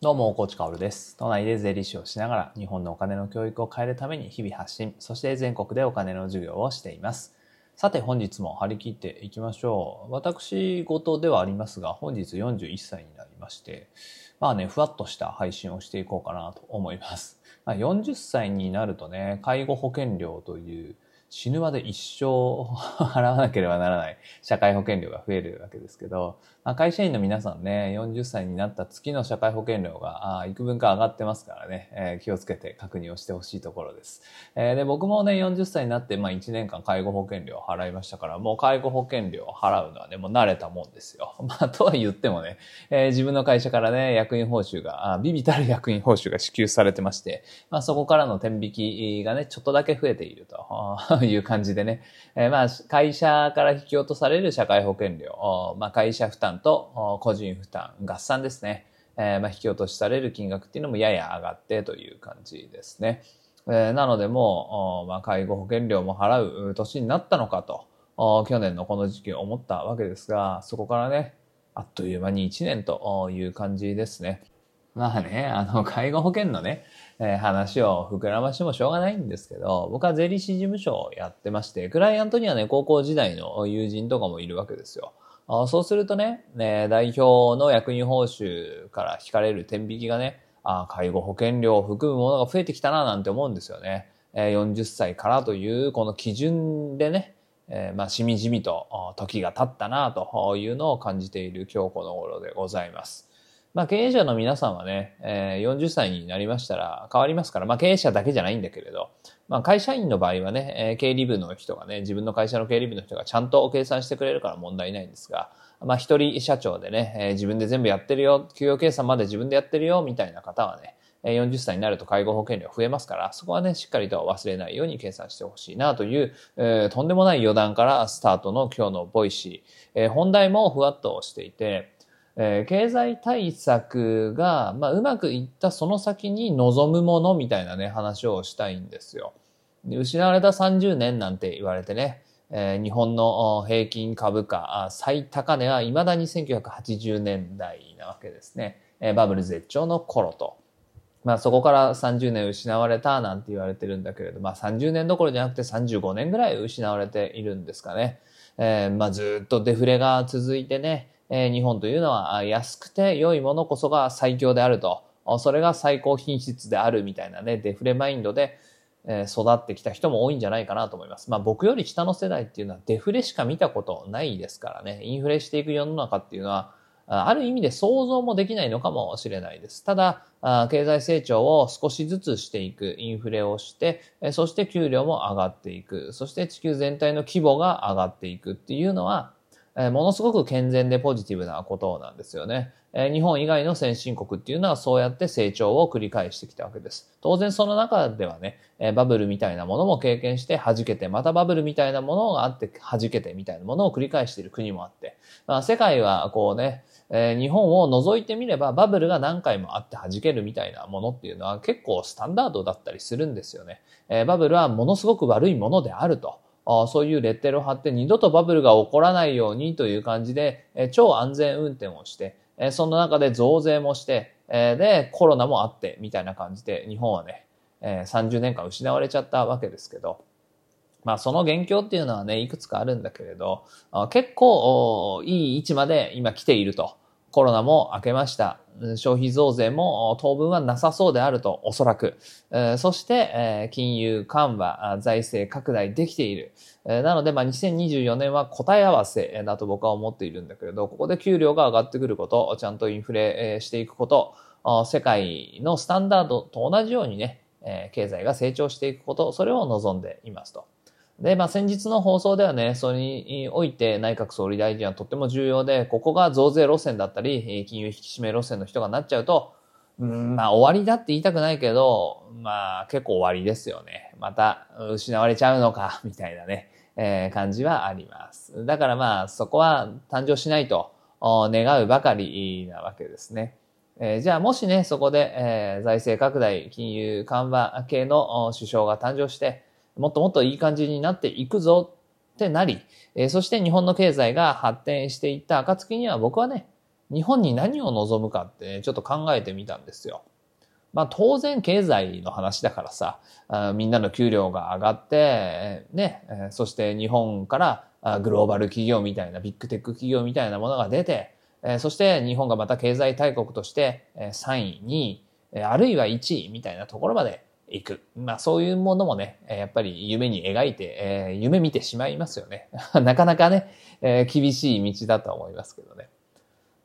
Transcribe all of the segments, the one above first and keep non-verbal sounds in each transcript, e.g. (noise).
どうも、コーチカオルです。都内で税理士をしながら日本のお金の教育を変えるために日々発信、そして全国でお金の授業をしています。さて本日も張り切っていきましょう。私事ではありますが、本日41歳になりまして、まあね、ふわっとした配信をしていこうかなと思います。まあ、40歳になるとね、介護保険料という死ぬまで一生 (laughs) 払わなければならない社会保険料が増えるわけですけど、まあ、会社員の皆さんね、40歳になった月の社会保険料があ幾分か上がってますからね、えー気をつけて確認をしてほしいところです。えーで、僕もね、40歳になって、まあ1年間介護保険料を払いましたから、もう介護保険料を払うのはね、もう慣れたもんですよ。(laughs) まあ、とは言ってもね、えー自分の会社からね、役員報酬が、あビビたる役員報酬が支給されてまして、まあそこからの天引きがね、ちょっとだけ増えているとあーいう感じでね、えーまあ会社から引き落とされる社会保険料、まあ会社負担と個人負担合算ですね。えーまあ引き落としされる金額っていうのもやや上がってという感じですね。えーなのでもう、まあ、介護保険料も払う年になったのかと、去年のこの時期思ったわけですが、そこからね、あっという間に1年という感じですね。まあね、あの、介護保険のね、えー話を膨らましてもしょうがないんですけど、僕は税理士事務所をやってまして、クライアントにはね、高校時代の友人とかもいるわけですよ。あそうするとね、ね代表の役員報酬から引かれる天引きがね、あ介護保険料を含むものが増えてきたななんて思うんですよね。えー40歳からというこの基準でね、えーまあ、しみじみと時が経ったなというのを感じている今日この頃でございます。まあ、経営者の皆さんはね、えー40歳になりましたら変わりますから、まあ、経営者だけじゃないんだけれど、まあ、会社員の場合はね、えー経理部の人がね、自分の会社の経理部の人がちゃんと計算してくれるから問題ないんですが、まあ、一人社長でね、えー自分で全部やってるよ、給与計算まで自分でやってるよ、みたいな方はね、40歳になると介護保険料増えますから、そこはね、しっかりと忘れないように計算してほしいなという、えーとんでもない余談からスタートの今日の Voicy、えー本題もふわっとしていて、えー経済対策が、まあ、うまくいったその先に望むものみたいなね、話をしたいんですよ。失われた30年なんて言われてね、えー日本の平均株価最高値は未だに1980年代なわけですね。えーバブル絶頂の頃と。まあそこから30年失われたなんて言われてるんだけれど、まあ30年どころじゃなくて35年ぐらい失われているんですかね。えーまあずっとデフレが続いてね、えー日本というのは安くて良いものこそが最強であると。それが最高品質であるみたいなね、デフレマインドで、えー育ってきた人も多いんじゃないかなと思います。まあ僕より下の世代っていうのはデフレしか見たことないですからね。インフレしていく世の中っていうのは、ある意味で想像もできないのかもしれないです。ただ、経済成長を少しずつしていく、インフレをして、そして給料も上がっていく、そして地球全体の規模が上がっていくっていうのは、えものすごく健全でポジティブなことなんですよね。え日本以外の先進国っていうのはそうやって成長を繰り返してきたわけです。当然その中ではね、えバブルみたいなものも経験して弾けて、またバブルみたいなものがあって弾けてみたいなものを繰り返している国もあって、まあ、世界はこうね、え日本を除いてみればバブルが何回もあって弾けるみたいなものっていうのは結構スタンダードだったりするんですよね。えバブルはものすごく悪いものであると。あそういうレッテルを貼って二度とバブルが起こらないようにという感じで、え超安全運転をして、えーその中で増税もして、えで、コロナもあって、みたいな感じで、日本はね、え30年間失われちゃったわけですけど、まあその元凶っていうのはね、いくつかあるんだけれど、あ結構いい位置まで今来ていると。コロナも明けました。消費増税も当分はなさそうであると、おそらく。そして、金融緩和、財政拡大できている。なので、まあ、2024年は答え合わせだと僕は思っているんだけれど、ここで給料が上がってくること、ちゃんとインフレしていくこと、世界のスタンダードと同じようにね、経済が成長していくこと、それを望んでいますと。で、まあ、先日の放送ではね、それにおいて内閣総理大臣はとっても重要で、ここが増税路線だったり、金融引き締め路線の人がなっちゃうと、うん、まあ、終わりだって言いたくないけど、まあ、結構終わりですよね。また、失われちゃうのか、(laughs) みたいなね、えー感じはあります。だからまあ、そこは誕生しないと願うばかりなわけですね。えーじゃあもしね、そこで、えー財政拡大、金融緩和系の首相が誕生して、もっともっといい感じになっていくぞってなり、えそして日本の経済が発展していった暁には僕はね、日本に何を望むかって、ね、ちょっと考えてみたんですよ。まあ当然経済の話だからさ、みんなの給料が上がって、ね、そして日本からグローバル企業みたいな、ビッグテック企業みたいなものが出て、そして日本がまた経済大国として3位、2位、あるいは1位みたいなところまで行く。まあそういうものもね、やっぱり夢に描いてえ、夢見てしまいますよね。(laughs) なかなかねえ、厳しい道だと思いますけどね。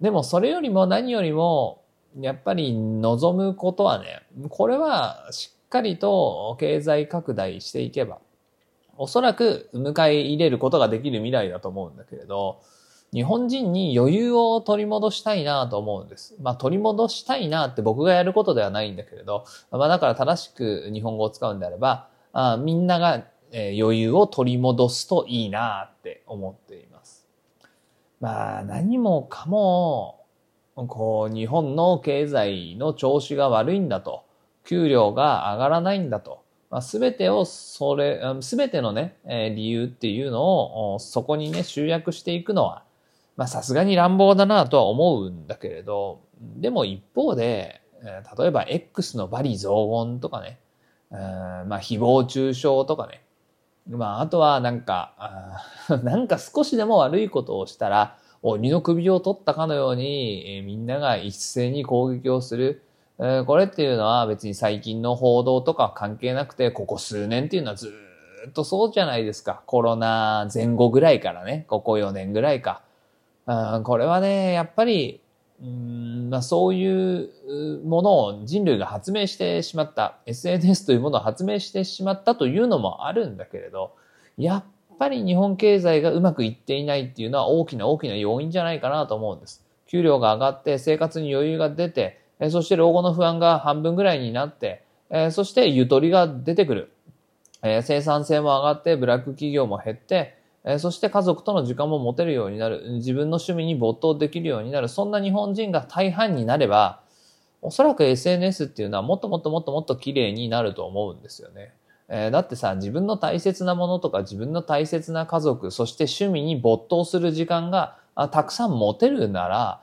でもそれよりも何よりも、やっぱり望むことはね、これはしっかりと経済拡大していけば、おそらく迎え入れることができる未来だと思うんだけれど、日本人に余裕を取り戻したいなと思うんです。まあ取り戻したいなって僕がやることではないんだけれど、まあだから正しく日本語を使うんであれば、あみんなが余裕を取り戻すといいなって思っています。まあ何もかもこう、日本の経済の調子が悪いんだと、給料が上がらないんだと、まあ、全てを、それ、全てのね、えー、理由っていうのを、そこにね、集約していくのは、まあ、さすがに乱暴だなとは思うんだけれど、でも一方で、例えば X の罵詈雑言とかね、まあ、誹謗中傷とかね、まあ、あとはなんか、(laughs) なんか少しでも悪いことをしたら、鬼の首を取ったかのように、えー、みんなが一斉に攻撃をする。えー、これっていうのは別に最近の報道とか関係なくて、ここ数年っていうのはずっとそうじゃないですか。コロナ前後ぐらいからね、ここ4年ぐらいか。あこれはね、やっぱり、うんまあ、そういうものを人類が発明してしまった、SNS というものを発明してしまったというのもあるんだけれど、やっぱり日本経済がうまくいっていないっていうのは大きな大きな要因じゃないかなと思うんです。給料が上がって生活に余裕が出て、そして老後の不安が半分ぐらいになって、そしてゆとりが出てくる。生産性も上がってブラック企業も減って、そして家族との時間も持てるようになる。自分の趣味に没頭できるようになる。そんな日本人が大半になれば、おそらく SNS っていうのはもっともっともっともっと綺麗になると思うんですよね。えー、だってさ、自分の大切なものとか自分の大切な家族、そして趣味に没頭する時間がたくさん持てるなら、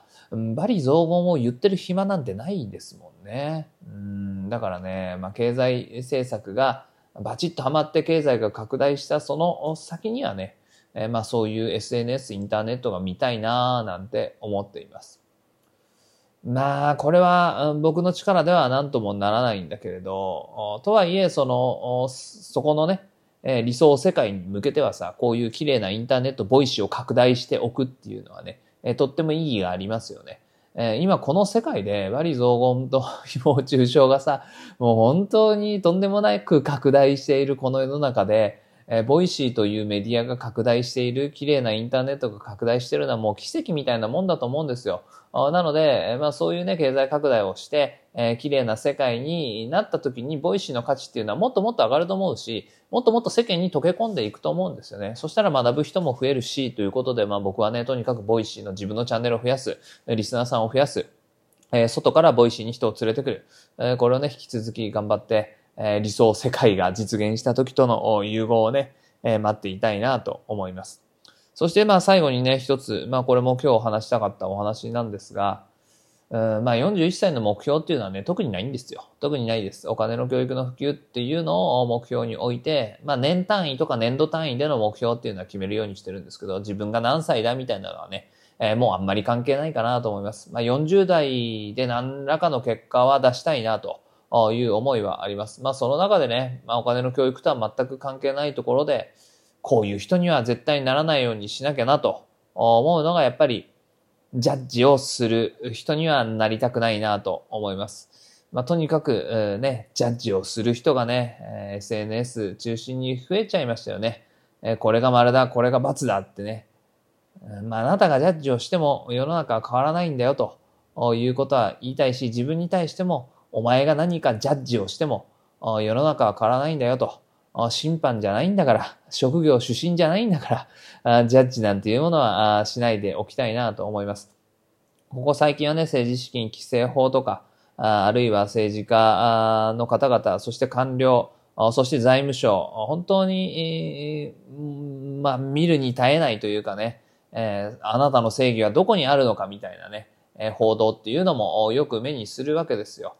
罵詈雑言を言ってる暇なんてないんですもんね。うんだからね、まあ、経済政策がバチッとはまって経済が拡大したその先にはね、えー、まあそういう SNS、インターネットが見たいなぁなんて思っています。まあ、これは僕の力では何ともならないんだけれど、とはいえ、その、そこのね、理想世界に向けてはさ、こういう綺麗なインターネット、 Voicy を拡大しておくっていうのはね、とっても意義がありますよね。今この世界で、罵詈雑言と誹謗中傷がさ、もう本当にとんでもなく拡大しているこの世の中で、えー、 Voicy というメディアが拡大している、綺麗なインターネットが拡大しているのはもう奇跡みたいなもんだと思うんですよ。あなので、まあそういうね、経済拡大をして、えー、綺麗な世界になった時に、 Voicy の価値っていうのはもっともっと上がると思うし、もっともっと世間に溶け込んでいくと思うんですよね。そしたら学ぶ人も増えるし、ということで、まあ僕はね、とにかく Voicy の自分のチャンネルを増やす、リスナーさんを増やす、えー、外から Voicy に人を連れてくる。えー、これをね、引き続き頑張って、えー、理想世界が実現した時との融合をね、え、待っていたいなと思います。そしてまあ最後にね、一つ、まあこれも今日話したかったお話なんですが、うんまあ41歳の目標っていうのはね、特にないんですよ。特にないです。お金の教育の普及っていうのを目標に置いて、まあ年単位とか年度単位での目標っていうのは決めるようにしてるんですけど、自分が何歳だみたいなのはね、えー、もうあんまり関係ないかなと思います。まあ40代で何らかの結果は出したいなと。いう思いはあります。まあその中でね、まあお金の教育とは全く関係ないところで、こういう人には絶対にならないようにしなきゃなと思うのがやっぱりジャッジをする人にはなりたくないなと思います。まあとにかくね、ジャッジをする人がねえ、SNS 中心に増えちゃいましたよねえ。これが丸だ、これが×だってね。まああなたがジャッジをしても世の中は変わらないんだよということは言いたいし、自分に対してもお前が何かジャッジをしても、世の中は変わらないんだよと。審判じゃないんだから、職業出身じゃないんだから、ジャッジなんていうものはしないでおきたいなと思います。ここ最近はね、政治資金規正法とか、あるいは政治家の方々、そして官僚、そして財務省、本当に、まあ、見るに耐えないというかね、あなたの正義はどこにあるのかみたいなね、報道っていうのもよく目にするわけですよ。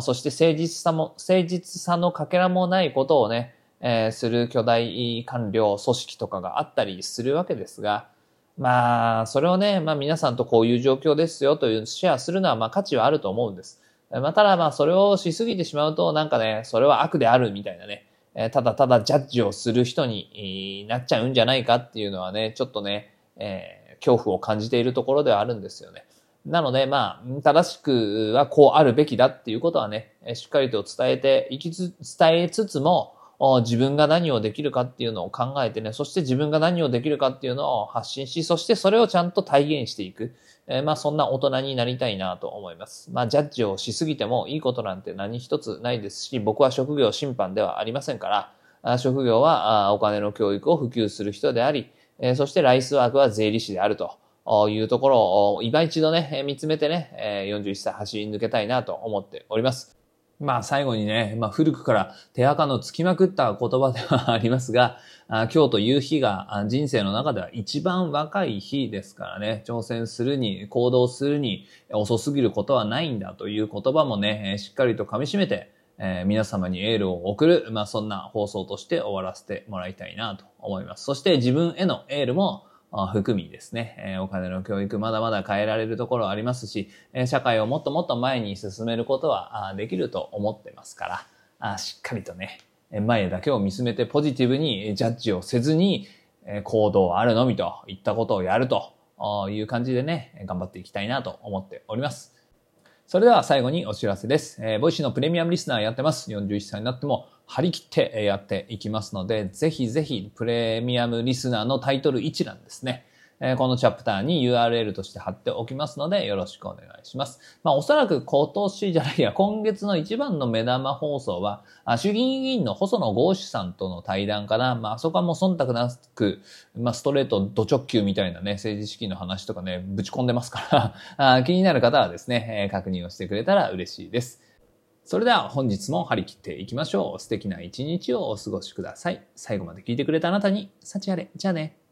そして誠実さも、誠実さのかけらもないことをね、えー、する巨大官僚組織とかがあったりするわけですが、まあ、それをね、まあ皆さんとこういう状況ですよというシェアするのはまあ価値はあると思うんです。まあただまあそれをしすぎてしまうとなんかね、それは悪であるみたいなね、えただただジャッジをする人になっちゃうんじゃないかっていうのはね、ちょっとね、えー、恐怖を感じているところではあるんですよね。なので、まあ、正しくはこうあるべきだっていうことはね、しっかりと伝えていきつ、伝えつつも、自分が何をできるかっていうのを考えてね、そして自分が何をできるかっていうのを発信し、そしてそれをちゃんと体現していく。えー、まあそんな大人になりたいなと思います。まあジャッジをしすぎてもいいことなんて何一つないですし、僕は職業審判ではありませんから、職業はお金の教育を普及する人であり、そしてライスワークは税理士であると。いうところを今一度ね、見つめてね、41歳走り抜けたいなと思っております。まあ最後にね、まあ古くから手垢のつきまくった言葉ではありますが、今日という日が人生の中では一番若い日ですからね、挑戦するに、行動するに遅すぎることはないんだという言葉もね、しっかりと噛み締めて、えー、皆様にエールを送る、まあそんな放送として終わらせてもらいたいなと思います。そして自分へのエールも、含みですね、えお金の教育まだまだ変えられるところありますし、え社会をもっともっと前に進めることはできると思ってますから、しっかりとね、前だけを見つめてポジティブにジャッジをせずに、行動あるのみといったことをやるという感じでね、頑張っていきたいなと思っております。それでは最後にお知らせです。えー、 Voicy のプレミアムリスナーやってます。41歳になっても張り切ってやっていきますので、ぜひぜひプレミアムリスナーのタイトル一覧ですね。えこのチャプターに URL として貼っておきますので、よろしくお願いします。まあ、おそらく今年じゃないや、今月の一番の目玉放送は、あ衆議院議員の細野豪志さんとの対談かな。まあ、そこはもう忖度なく、まあ、ストレート、ド直球みたいなね、政治資金の話とかね、ぶち込んでますから (laughs) あ、気になる方はですね、え確認をしてくれたら嬉しいです。それでは本日も張り切っていきましょう。素敵な一日をお過ごしください。最後まで聞いてくれたあなたに、幸あれ。じゃあね。